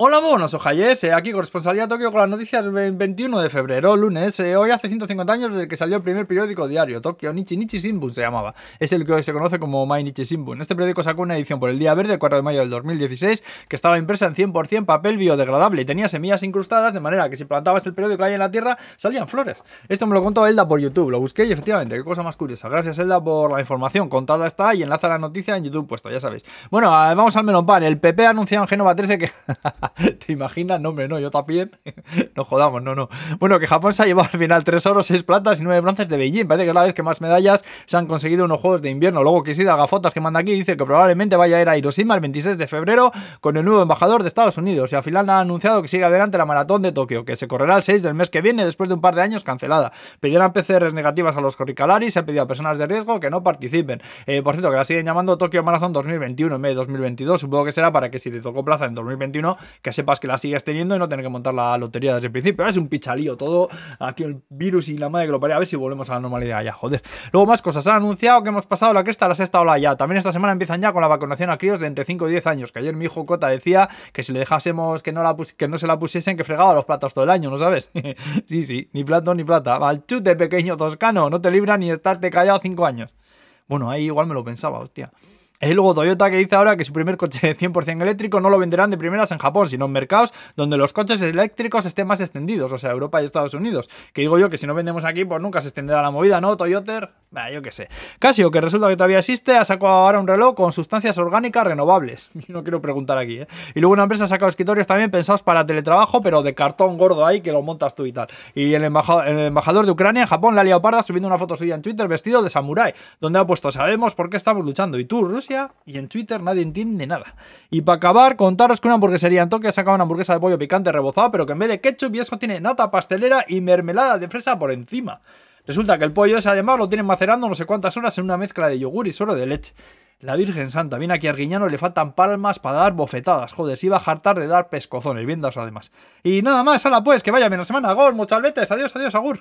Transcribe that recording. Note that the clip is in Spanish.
Hola, buenos ojayes, eh, aquí corresponsalía Tokio con las noticias 21 de febrero, lunes. Eh, hoy hace 150 años desde que salió el primer periódico diario, Tokio Nichi Nichi Shimbun se llamaba. Es el que hoy se conoce como Mai Nichi Shimbun. Este periódico sacó una edición por el día verde, el 4 de mayo del 2016, que estaba impresa en 100% papel biodegradable y tenía semillas incrustadas, de manera que si plantabas el periódico ahí en la tierra, salían flores. Esto me lo contó Elda por YouTube, lo busqué y efectivamente, qué cosa más curiosa. Gracias Elda por la información, contada está y enlaza la noticia en YouTube puesto, ya sabéis. Bueno, eh, vamos al melón pan. El PP ha anunciado en Genova 13 que... ¿Te imaginas? No, hombre, no, yo también. no jodamos, no, no. Bueno, que Japón se ha llevado al final 3 oros, 6 platas y 9 bronces de Beijing. Parece que es la vez que más medallas se han conseguido en Juegos de Invierno. Luego Kishida Gafotas, que manda aquí, dice que probablemente vaya a ir a Hiroshima el 26 de febrero con el nuevo embajador de Estados Unidos. Y al final ha anunciado que sigue adelante la maratón de Tokio, que se correrá el 6 del mes que viene después de un par de años cancelada. Pedirán PCRs negativas a los corricalaris, se han pedido a personas de riesgo que no participen. Eh, por cierto, que la siguen llamando Tokio Marathon 2021 en vez de 2022. Supongo que será para que si te tocó plaza en 2021, que sepas que la sigues teniendo y no tener que montar la lotería desde el principio. Es un pichalío todo. Aquí el virus y la madre que lo pare. A ver si volvemos a la normalidad ya, joder. Luego más cosas. Han anunciado que hemos pasado la cresta a la sexta ola ya. También esta semana empiezan ya con la vacunación a críos de entre 5 y 10 años. Que ayer mi hijo Cota decía que si le dejásemos que no, la que no se la pusiesen, que fregaba los platos todo el año, ¿no sabes? sí, sí, ni plato ni plata. Mal chute, pequeño toscano. No te libra ni estarte callado 5 años. Bueno, ahí igual me lo pensaba, hostia. Es luego Toyota que dice ahora que su primer coche 100% eléctrico no lo venderán de primeras en Japón, sino en mercados donde los coches eléctricos estén más extendidos, o sea, Europa y Estados Unidos. Que digo yo que si no vendemos aquí, pues nunca se extenderá la movida, ¿no? Toyota, bah, yo qué sé. Casio, que resulta que todavía existe, ha sacado ahora un reloj con sustancias orgánicas renovables. No quiero preguntar aquí, ¿eh? Y luego una empresa ha sacado escritorios también pensados para teletrabajo, pero de cartón gordo ahí que lo montas tú y tal. Y el embajador, de Ucrania en Japón, la ha parda, subiendo una foto suya en Twitter vestido de samurái, donde ha puesto, sabemos por qué estamos luchando. Y tú, Rusia y en Twitter nadie entiende nada. Y para acabar, contaros que una hamburguesería en Tokio ha sacado una hamburguesa de pollo picante rebozado, pero que en vez de ketchup y eso tiene nata pastelera y mermelada de fresa por encima. Resulta que el pollo ese además lo tienen macerando no sé cuántas horas en una mezcla de yogur y suero de leche. La Virgen Santa, viene aquí a Arguiñano le faltan palmas para dar bofetadas. Joder, se iba a jartar de dar pescozones, bien además. Y nada más, hala pues, que vaya bien la semana. Gol, muchas veces. Adiós, adiós, agur.